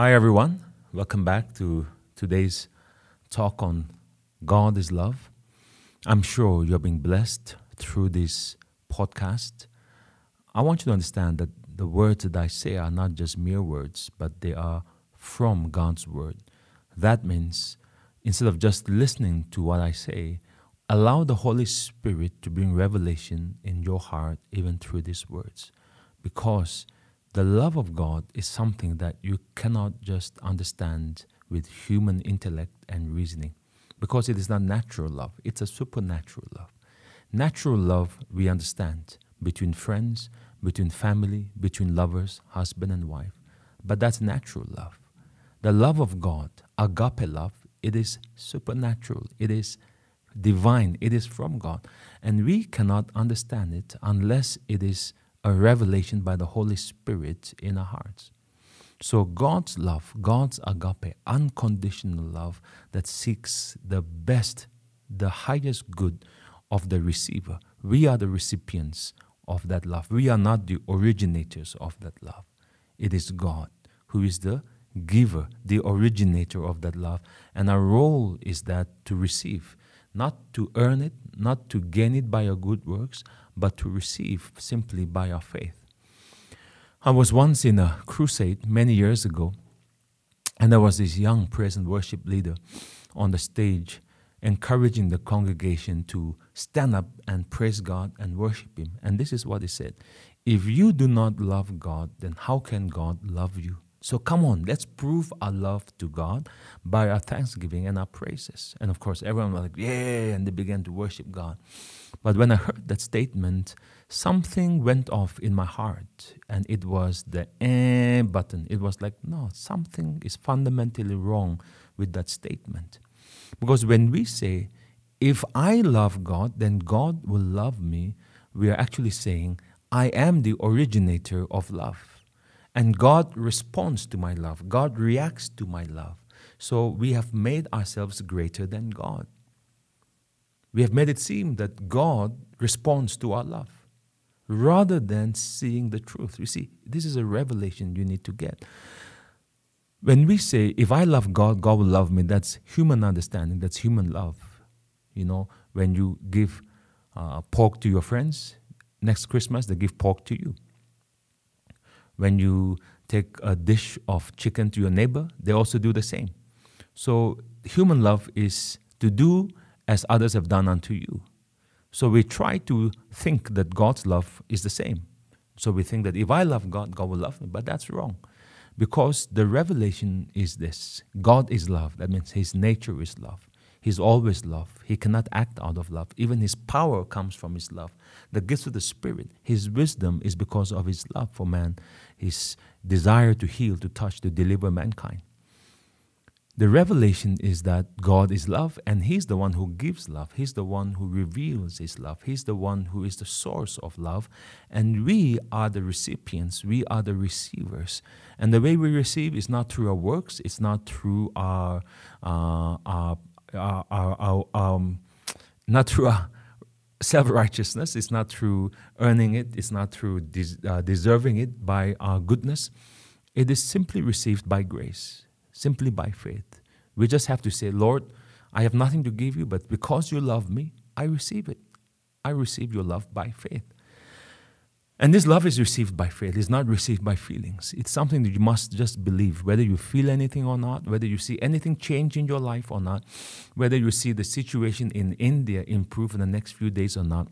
Hi, everyone. Welcome back to today's talk on God is love. I'm sure you're being blessed through this podcast. I want you to understand that the words that I say are not just mere words, but they are from God's word. That means instead of just listening to what I say, allow the Holy Spirit to bring revelation in your heart even through these words. Because the love of God is something that you cannot just understand with human intellect and reasoning because it is not natural love, it's a supernatural love. Natural love, we understand, between friends, between family, between lovers, husband and wife. But that's natural love. The love of God, agape love, it is supernatural, it is divine, it is from God. And we cannot understand it unless it is a revelation by the Holy Spirit in our hearts. So, God's love, God's agape, unconditional love that seeks the best, the highest good of the receiver. We are the recipients of that love. We are not the originators of that love. It is God who is the giver, the originator of that love. And our role is that to receive, not to earn it, not to gain it by our good works, but to receive simply by our faith. I was once in a crusade many years ago, and there was this young praise and worship leader on the stage encouraging the congregation to stand up and praise God and worship Him. And this is what he said If you do not love God, then how can God love you? So come on, let's prove our love to God by our thanksgiving and our praises. And of course, everyone was like, yeah, and they began to worship God. But when I heard that statement, something went off in my heart, and it was the eh button. It was like, no, something is fundamentally wrong with that statement. Because when we say, if I love God, then God will love me, we are actually saying, I am the originator of love. And God responds to my love. God reacts to my love. So we have made ourselves greater than God. We have made it seem that God responds to our love rather than seeing the truth. You see, this is a revelation you need to get. When we say, if I love God, God will love me, that's human understanding, that's human love. You know, when you give uh, pork to your friends, next Christmas they give pork to you. When you take a dish of chicken to your neighbor, they also do the same. So, human love is to do as others have done unto you. So, we try to think that God's love is the same. So, we think that if I love God, God will love me, but that's wrong. Because the revelation is this God is love. That means His nature is love. He's always love. He cannot act out of love. Even his power comes from his love. The gifts of the Spirit, his wisdom is because of his love for man, his desire to heal, to touch, to deliver mankind. The revelation is that God is love and He's the one who gives love. He's the one who reveals His love. He's the one who is the source of love. And we are the recipients, we are the receivers. And the way we receive is not through our works, it's not through our, uh, our our, our, our um, not through our self righteousness, it's not through earning it, it's not through des- uh, deserving it by our goodness. It is simply received by grace, simply by faith. We just have to say, Lord, I have nothing to give you, but because you love me, I receive it. I receive your love by faith. And this love is received by faith, it's not received by feelings. It's something that you must just believe, whether you feel anything or not, whether you see anything change in your life or not, whether you see the situation in India improve in the next few days or not.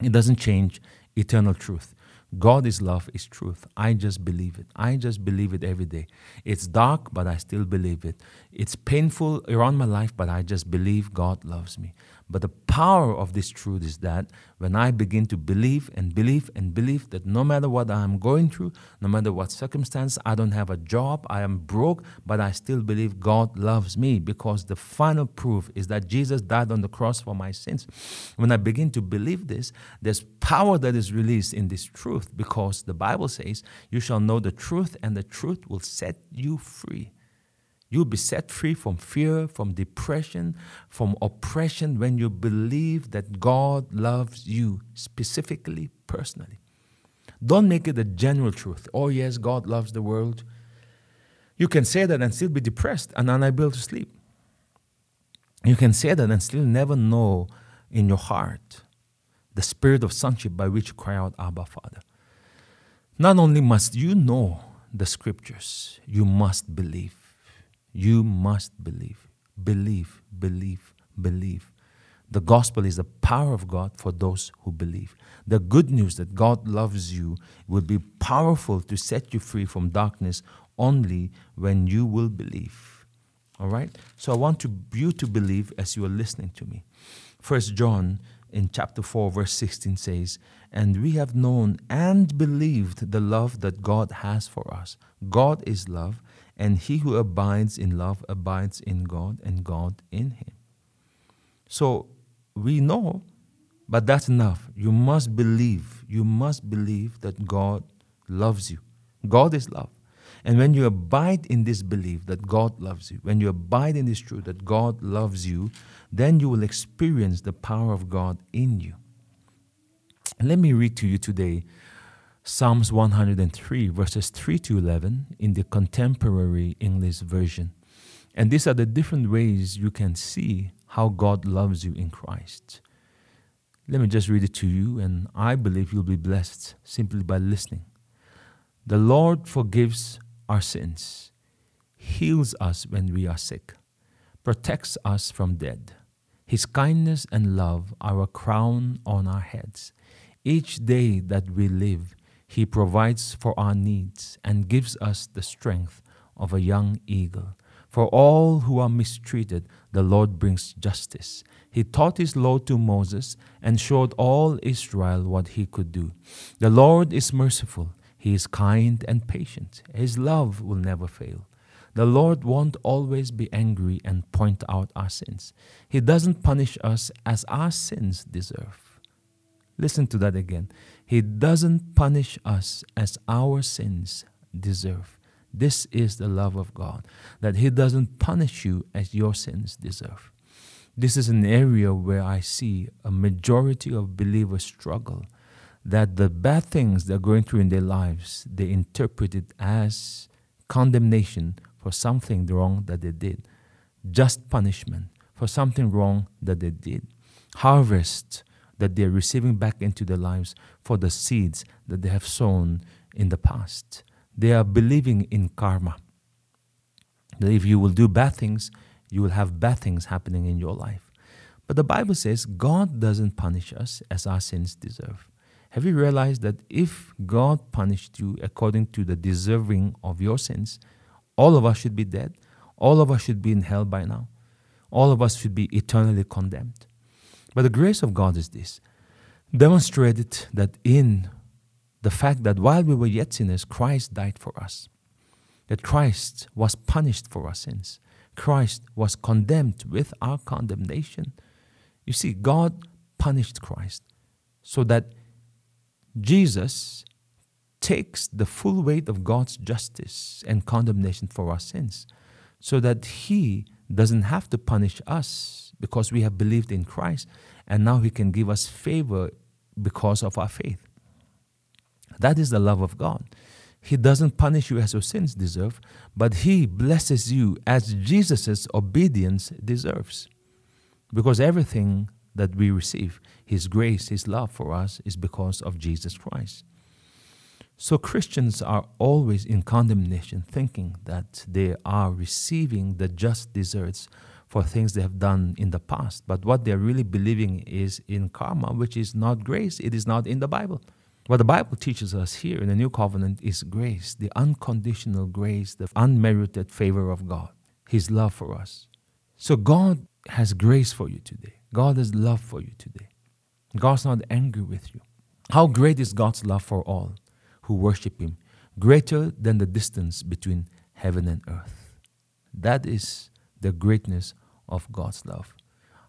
It doesn't change eternal truth. God is love, is truth. I just believe it. I just believe it every day. It's dark, but I still believe it. It's painful around my life, but I just believe God loves me. But the power of this truth is that when I begin to believe and believe and believe that no matter what I'm going through, no matter what circumstance, I don't have a job, I am broke, but I still believe God loves me because the final proof is that Jesus died on the cross for my sins. When I begin to believe this, there's power that is released in this truth because the Bible says, You shall know the truth, and the truth will set you free. You'll be set free from fear, from depression, from oppression when you believe that God loves you specifically, personally. Don't make it a general truth. Oh, yes, God loves the world. You can say that and still be depressed and unable to sleep. You can say that and still never know in your heart the spirit of sonship by which you cry out, Abba, Father. Not only must you know the scriptures, you must believe. You must believe. Believe, believe, believe. The gospel is the power of God for those who believe. The good news that God loves you will be powerful to set you free from darkness only when you will believe. All right? So I want you to believe as you are listening to me. First John in chapter 4 verse 16 says, "And we have known and believed the love that God has for us. God is love, and he who abides in love abides in God and God in him." So we know, but that's enough. You must believe. You must believe that God loves you. God is love. And when you abide in this belief that God loves you, when you abide in this truth that God loves you, then you will experience the power of God in you. Let me read to you today Psalms 103, verses 3 to 11 in the contemporary English version. And these are the different ways you can see how God loves you in Christ. Let me just read it to you, and I believe you'll be blessed simply by listening. The Lord forgives our sins, heals us when we are sick, protects us from death. His kindness and love are a crown on our heads. Each day that we live, He provides for our needs and gives us the strength of a young eagle. For all who are mistreated, the Lord brings justice. He taught his law to Moses and showed all Israel what he could do. The Lord is merciful, he is kind and patient. His love will never fail. The Lord won't always be angry and point out our sins. He doesn't punish us as our sins deserve. Listen to that again. He doesn't punish us as our sins deserve. This is the love of God, that He doesn't punish you as your sins deserve. This is an area where I see a majority of believers struggle, that the bad things they're going through in their lives, they interpret it as condemnation for something wrong that they did, just punishment for something wrong that they did, harvest that they're receiving back into their lives for the seeds that they have sown in the past. They are believing in karma. That if you will do bad things, you will have bad things happening in your life. But the Bible says God doesn't punish us as our sins deserve. Have you realized that if God punished you according to the deserving of your sins, all of us should be dead? All of us should be in hell by now. All of us should be eternally condemned. But the grace of God is this demonstrated that in the fact that while we were yet sinners, Christ died for us. That Christ was punished for our sins. Christ was condemned with our condemnation. You see, God punished Christ so that Jesus takes the full weight of God's justice and condemnation for our sins so that He doesn't have to punish us because we have believed in Christ and now He can give us favor because of our faith. That is the love of God. He doesn't punish you as your sins deserve, but He blesses you as Jesus' obedience deserves. Because everything that we receive, His grace, His love for us, is because of Jesus Christ. So Christians are always in condemnation, thinking that they are receiving the just deserts for things they have done in the past. But what they're really believing is in karma, which is not grace, it is not in the Bible. What the Bible teaches us here in the New Covenant is grace, the unconditional grace, the unmerited favor of God, His love for us. So God has grace for you today. God has love for you today. God's not angry with you. How great is God's love for all who worship Him? Greater than the distance between heaven and earth. That is the greatness of God's love.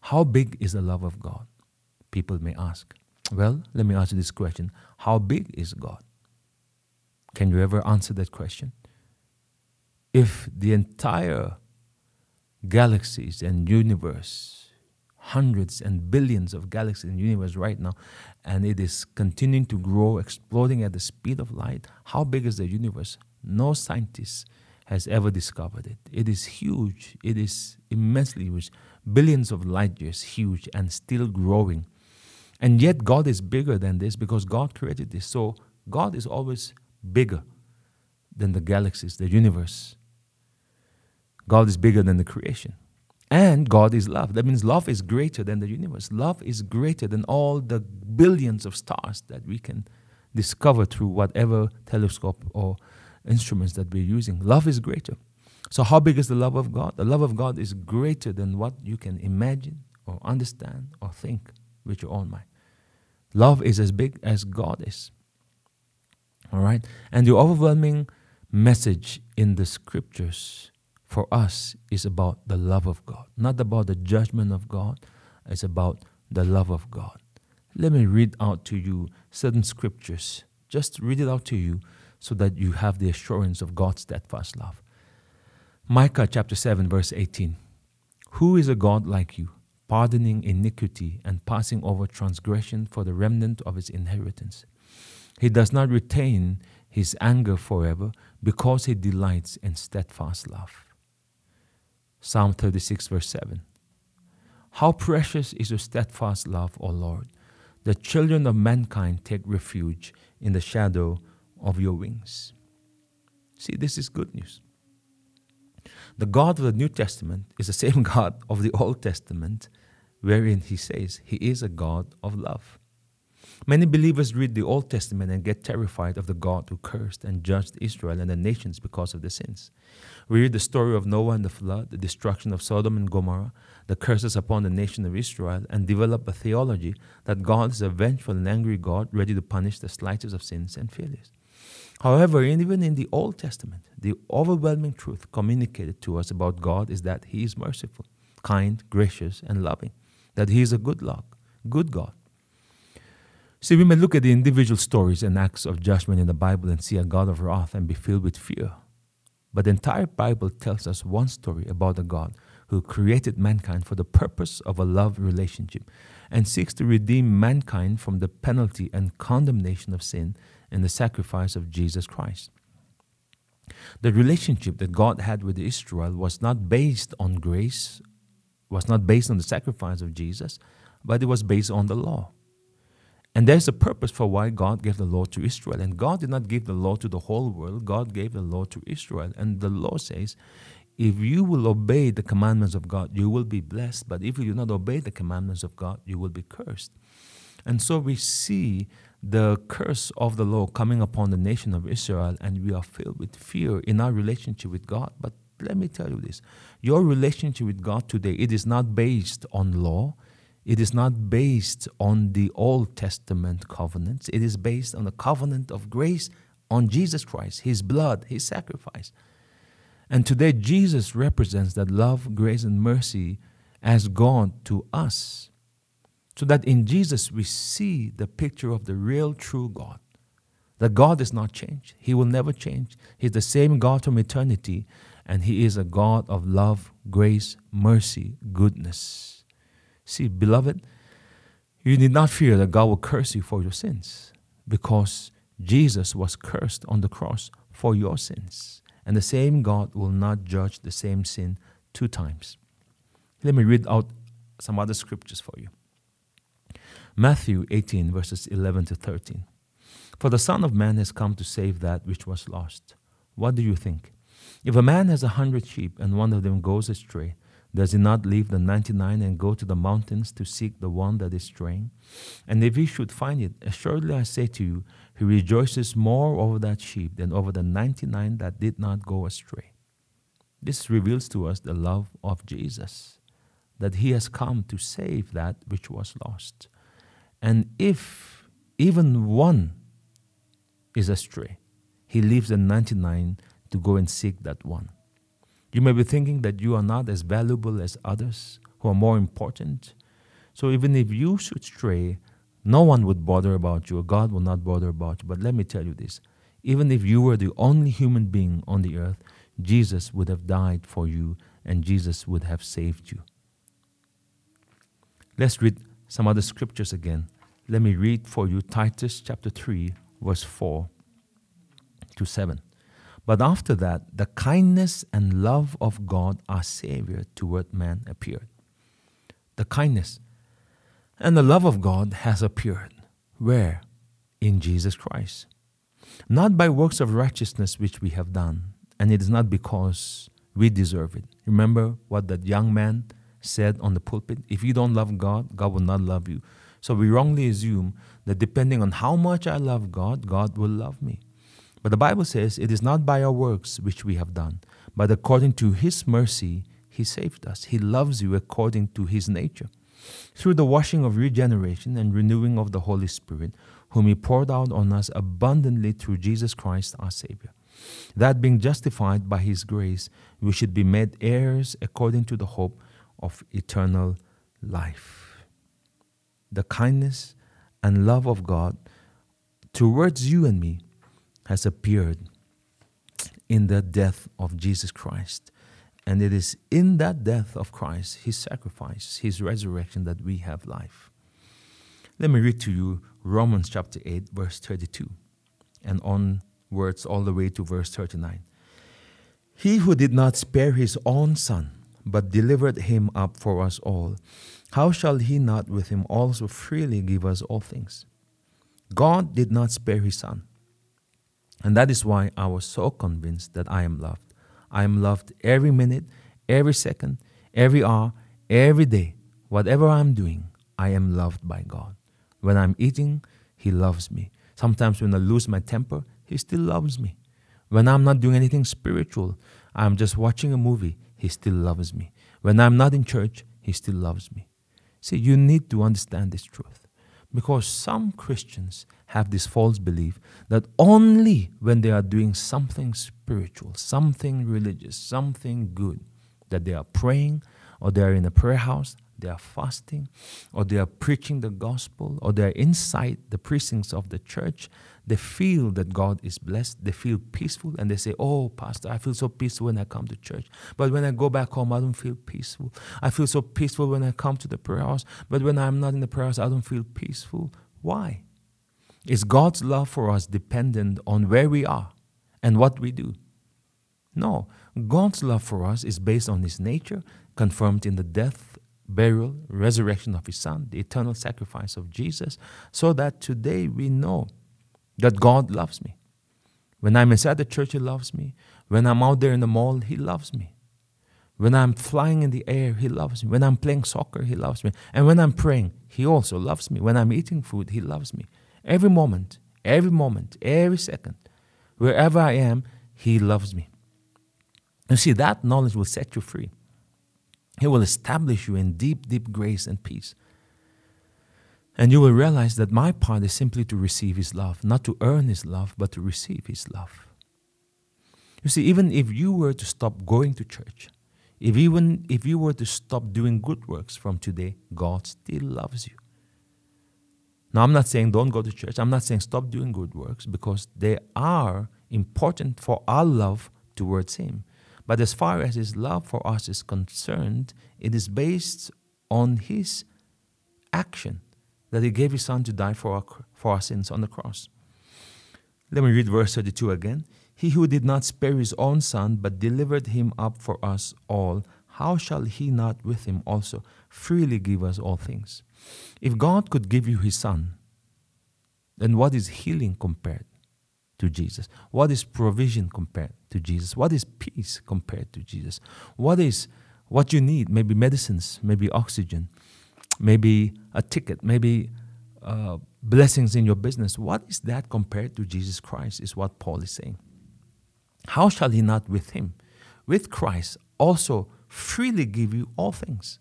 How big is the love of God? People may ask. Well, let me ask you this question How big is God? Can you ever answer that question? If the entire galaxies and universe, hundreds and billions of galaxies and universe right now, and it is continuing to grow, exploding at the speed of light, how big is the universe? No scientist has ever discovered it. It is huge, it is immensely huge, billions of light years huge and still growing. And yet, God is bigger than this because God created this. So, God is always bigger than the galaxies, the universe. God is bigger than the creation. And God is love. That means love is greater than the universe. Love is greater than all the billions of stars that we can discover through whatever telescope or instruments that we're using. Love is greater. So, how big is the love of God? The love of God is greater than what you can imagine or understand or think with your own mind. Love is as big as God is. All right? And the overwhelming message in the scriptures for us is about the love of God, not about the judgment of God, it's about the love of God. Let me read out to you certain scriptures. Just read it out to you so that you have the assurance of God's steadfast love. Micah chapter 7, verse 18. Who is a God like you, pardoning iniquity and passing over transgression for the remnant of his inheritance? He does not retain his anger forever because he delights in steadfast love. Psalm 36, verse 7. How precious is your steadfast love, O Lord! The children of mankind take refuge in the shadow of your wings. See, this is good news. The God of the New Testament is the same God of the Old Testament, wherein he says he is a God of love. Many believers read the Old Testament and get terrified of the God who cursed and judged Israel and the nations because of their sins. We read the story of Noah and the flood, the destruction of Sodom and Gomorrah, the curses upon the nation of Israel, and develop a theology that God is a vengeful and angry God ready to punish the slightest of sins and failures. However, even in the Old Testament, the overwhelming truth communicated to us about God is that He is merciful, kind, gracious, and loving, that He is a good, Lord, good God See, we may look at the individual stories and acts of judgment in the Bible and see a God of wrath and be filled with fear. But the entire Bible tells us one story about a God who created mankind for the purpose of a love relationship and seeks to redeem mankind from the penalty and condemnation of sin in the sacrifice of Jesus Christ. The relationship that God had with Israel was not based on grace, was not based on the sacrifice of Jesus, but it was based on the law. And there's a purpose for why God gave the law to Israel. And God did not give the law to the whole world, God gave the law to Israel. And the law says, if you will obey the commandments of God, you will be blessed. But if you do not obey the commandments of God, you will be cursed. And so we see the curse of the law coming upon the nation of Israel, and we are filled with fear in our relationship with God. But let me tell you this your relationship with God today, it is not based on law, it is not based on the Old Testament covenants. It is based on the covenant of grace on Jesus Christ, His blood, His sacrifice. And today, Jesus represents that love, grace, and mercy as God to us. So that in Jesus we see the picture of the real, true God. That God is not changed, He will never change. He's the same God from eternity, and He is a God of love, grace, mercy, goodness. See, beloved, you need not fear that God will curse you for your sins because Jesus was cursed on the cross for your sins. And the same God will not judge the same sin two times. Let me read out some other scriptures for you. Matthew 18, verses 11 to 13. For the Son of Man has come to save that which was lost. What do you think? If a man has a hundred sheep and one of them goes astray, does he not leave the 99 and go to the mountains to seek the one that is straying? And if he should find it, assuredly I say to you, he rejoices more over that sheep than over the 99 that did not go astray. This reveals to us the love of Jesus, that he has come to save that which was lost. And if even one is astray, he leaves the 99 to go and seek that one. You may be thinking that you are not as valuable as others who are more important. So even if you should stray, no one would bother about you, God will not bother about you. But let me tell you this even if you were the only human being on the earth, Jesus would have died for you and Jesus would have saved you. Let's read some other scriptures again. Let me read for you Titus chapter 3, verse 4 to 7. But after that, the kindness and love of God our Savior toward man appeared. The kindness and the love of God has appeared. Where? In Jesus Christ. Not by works of righteousness which we have done, and it is not because we deserve it. Remember what that young man said on the pulpit? If you don't love God, God will not love you. So we wrongly assume that depending on how much I love God, God will love me. But the Bible says it is not by our works which we have done, but according to His mercy, He saved us. He loves you according to His nature. Through the washing of regeneration and renewing of the Holy Spirit, whom He poured out on us abundantly through Jesus Christ our Savior. That being justified by His grace, we should be made heirs according to the hope of eternal life. The kindness and love of God towards you and me has appeared in the death of Jesus Christ. And it is in that death of Christ, his sacrifice, his resurrection, that we have life. Let me read to you Romans chapter 8, verse 32, and onwards all the way to verse 39. He who did not spare his own son, but delivered him up for us all, how shall he not with him also freely give us all things? God did not spare his son. And that is why I was so convinced that I am loved. I am loved every minute, every second, every hour, every day. Whatever I'm doing, I am loved by God. When I'm eating, He loves me. Sometimes when I lose my temper, He still loves me. When I'm not doing anything spiritual, I'm just watching a movie, He still loves me. When I'm not in church, He still loves me. See, you need to understand this truth because some Christians have this false belief that only when they are doing something spiritual, something religious, something good, that they are praying or they are in a prayer house, they are fasting, or they are preaching the gospel, or they are inside the precincts of the church, they feel that God is blessed, they feel peaceful, and they say, Oh, Pastor, I feel so peaceful when I come to church. But when I go back home, I don't feel peaceful. I feel so peaceful when I come to the prayer house, but when I'm not in the prayer house, I don't feel peaceful. Why? Is God's love for us dependent on where we are and what we do? No. God's love for us is based on His nature, confirmed in the death burial, resurrection of his son, the eternal sacrifice of Jesus, so that today we know that God loves me. When I'm inside the church, He loves me. When I'm out there in the mall, He loves me. When I'm flying in the air, He loves me. When I'm playing soccer, He loves me. And when I'm praying, He also loves me. When I'm eating food, He loves me. Every moment, every moment, every second, wherever I am, He loves me. You see, that knowledge will set you free. He will establish you in deep, deep grace and peace. And you will realize that my part is simply to receive His love, not to earn His love, but to receive His love. You see, even if you were to stop going to church, if even if you were to stop doing good works from today, God still loves you. Now, I'm not saying don't go to church. I'm not saying stop doing good works because they are important for our love towards Him. But as far as his love for us is concerned, it is based on his action that he gave his son to die for our, for our sins on the cross. Let me read verse 32 again. He who did not spare his own son, but delivered him up for us all, how shall he not with him also freely give us all things? If God could give you his son, then what is healing compared to Jesus? What is provision compared to Jesus? What is peace compared to Jesus? What is what you need? Maybe medicines, maybe oxygen, maybe a ticket, maybe uh, blessings in your business. What is that compared to Jesus Christ? Is what Paul is saying. How shall he not with him, with Christ, also freely give you all things?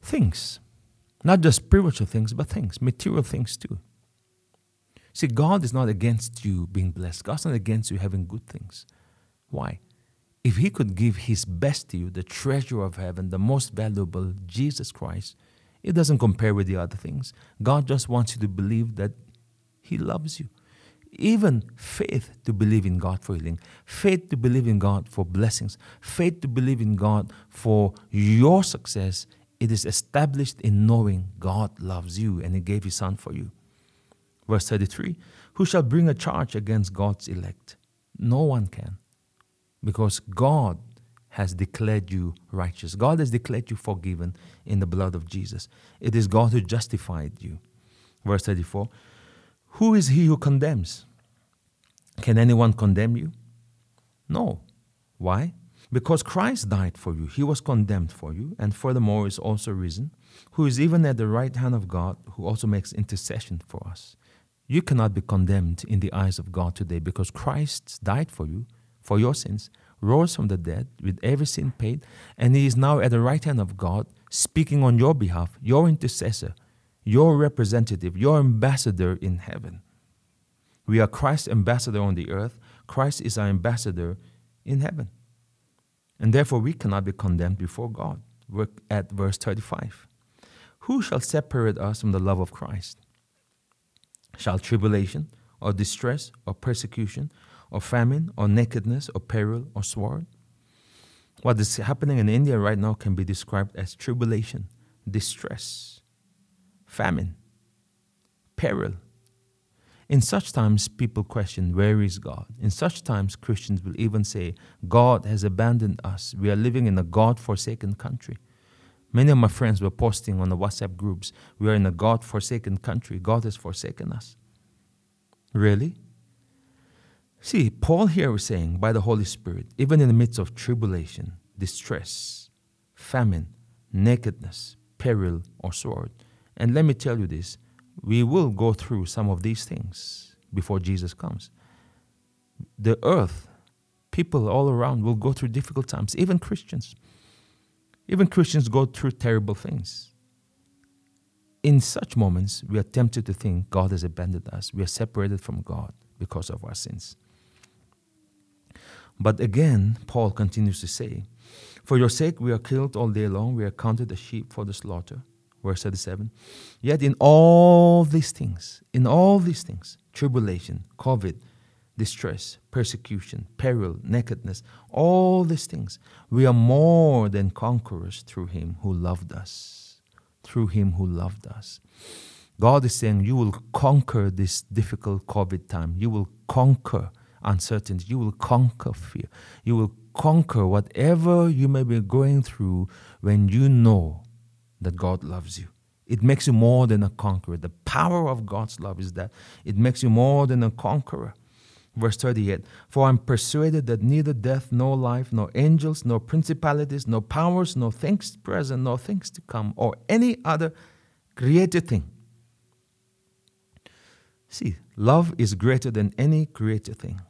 Things. Not just spiritual things, but things, material things too. See, God is not against you being blessed. God's not against you having good things. Why? If He could give His best to you, the treasure of heaven, the most valuable, Jesus Christ, it doesn't compare with the other things. God just wants you to believe that He loves you. Even faith to believe in God for healing, faith to believe in God for blessings, faith to believe in God for your success, it is established in knowing God loves you and He gave His Son for you. Verse 33 Who shall bring a charge against God's elect? No one can. Because God has declared you righteous. God has declared you forgiven in the blood of Jesus. It is God who justified you. Verse 34 Who is he who condemns? Can anyone condemn you? No. Why? Because Christ died for you, he was condemned for you, and furthermore is also risen, who is even at the right hand of God, who also makes intercession for us. You cannot be condemned in the eyes of God today because Christ died for you, for your sins, rose from the dead with every sin paid, and he is now at the right hand of God, speaking on your behalf, your intercessor, your representative, your ambassador in heaven. We are Christ's ambassador on the earth. Christ is our ambassador in heaven. And therefore, we cannot be condemned before God. We're at verse 35. Who shall separate us from the love of Christ? Shall tribulation, or distress, or persecution, or famine, or nakedness, or peril, or sword? What is happening in India right now can be described as tribulation, distress, famine, peril, in such times, people question, Where is God? In such times, Christians will even say, God has abandoned us. We are living in a God forsaken country. Many of my friends were posting on the WhatsApp groups, We are in a God forsaken country. God has forsaken us. Really? See, Paul here was saying, by the Holy Spirit, even in the midst of tribulation, distress, famine, nakedness, peril, or sword. And let me tell you this we will go through some of these things before Jesus comes. The earth, people all around will go through difficult times, even Christians. Even Christians go through terrible things. In such moments, we are tempted to think God has abandoned us. We are separated from God because of our sins. But again, Paul continues to say, For your sake we are killed all day long, we are counted as sheep for the slaughter verse 37. Yet in all these things, in all these things, tribulation, COVID, distress, persecution, peril, nakedness, all these things, we are more than conquerors through him who loved us. Through him who loved us. God is saying, You will conquer this difficult COVID time. You will conquer uncertainty. You will conquer fear. You will conquer whatever you may be going through when you know that God loves you. It makes you more than a conqueror. The power of God's love is that it makes you more than a conqueror. Verse 38 For I'm persuaded that neither death, nor life, nor angels, nor principalities, nor powers, nor things present, nor things to come, or any other created thing. See, love is greater than any created thing.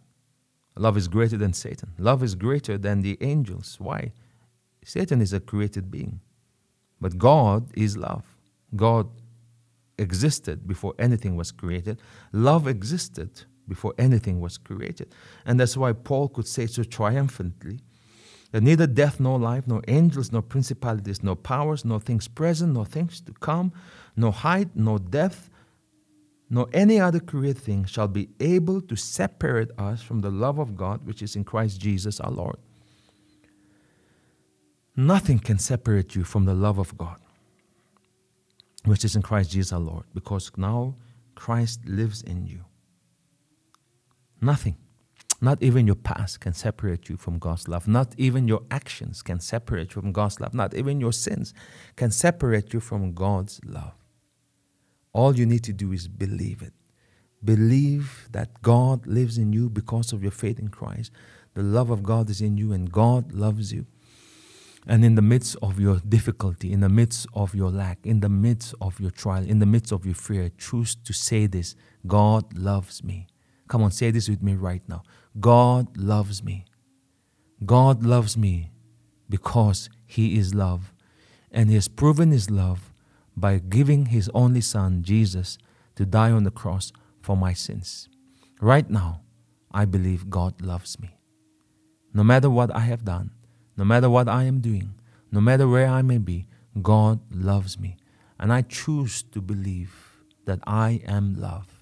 Love is greater than Satan. Love is greater than the angels. Why? Satan is a created being. But God is love. God existed before anything was created. Love existed before anything was created. And that's why Paul could say so triumphantly that neither death nor life, nor angels, nor principalities, nor powers, nor things present, nor things to come, nor height, nor depth, nor any other created thing shall be able to separate us from the love of God which is in Christ Jesus our Lord. Nothing can separate you from the love of God, which is in Christ Jesus our Lord, because now Christ lives in you. Nothing, not even your past, can separate you from God's love. Not even your actions can separate you from God's love. Not even your sins can separate you from God's love. All you need to do is believe it. Believe that God lives in you because of your faith in Christ. The love of God is in you, and God loves you. And in the midst of your difficulty, in the midst of your lack, in the midst of your trial, in the midst of your fear, choose to say this God loves me. Come on, say this with me right now. God loves me. God loves me because He is love. And He has proven His love by giving His only Son, Jesus, to die on the cross for my sins. Right now, I believe God loves me. No matter what I have done, no matter what I am doing, no matter where I may be, God loves me. And I choose to believe that I am love.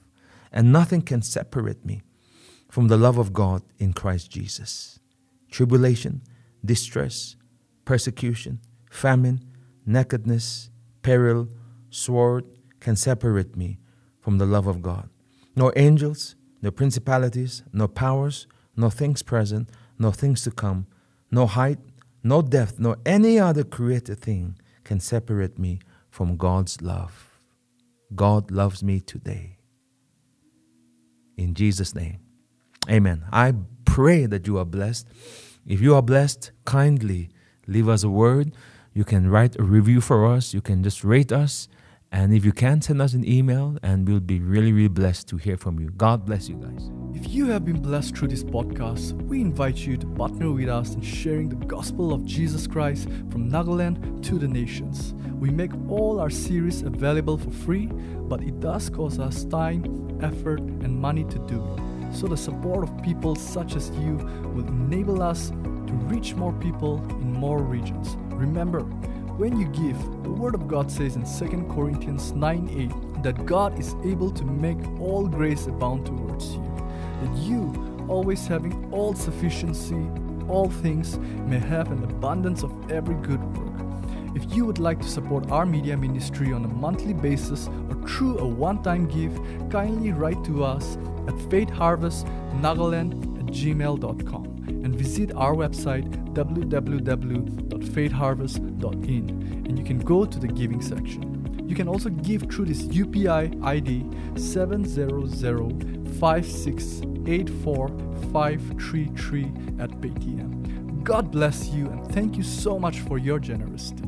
And nothing can separate me from the love of God in Christ Jesus. Tribulation, distress, persecution, famine, nakedness, peril, sword can separate me from the love of God. Nor angels, nor principalities, nor powers, nor things present, nor things to come, no height, no depth, nor any other created thing can separate me from God's love. God loves me today. In Jesus' name. Amen. I pray that you are blessed. If you are blessed, kindly leave us a word. You can write a review for us. You can just rate us. And if you can, send us an email and we'll be really, really blessed to hear from you. God bless you guys. If you have been blessed through this podcast, we invite you to partner with us in sharing the gospel of Jesus Christ from Nagaland to the nations. We make all our series available for free, but it does cost us time, effort, and money to do it. So the support of people such as you will enable us to reach more people in more regions. Remember, when you give, the Word of God says in 2 Corinthians 9 8 that God is able to make all grace abound towards you, that you, always having all sufficiency, all things, may have an abundance of every good work. If you would like to support our media ministry on a monthly basis or through a one time gift, kindly write to us at faithharvestnagaland at gmail.com and visit our website www.faithharvest.in and you can go to the giving section. You can also give through this UPI ID 70056845533 at Paytm. God bless you and thank you so much for your generosity.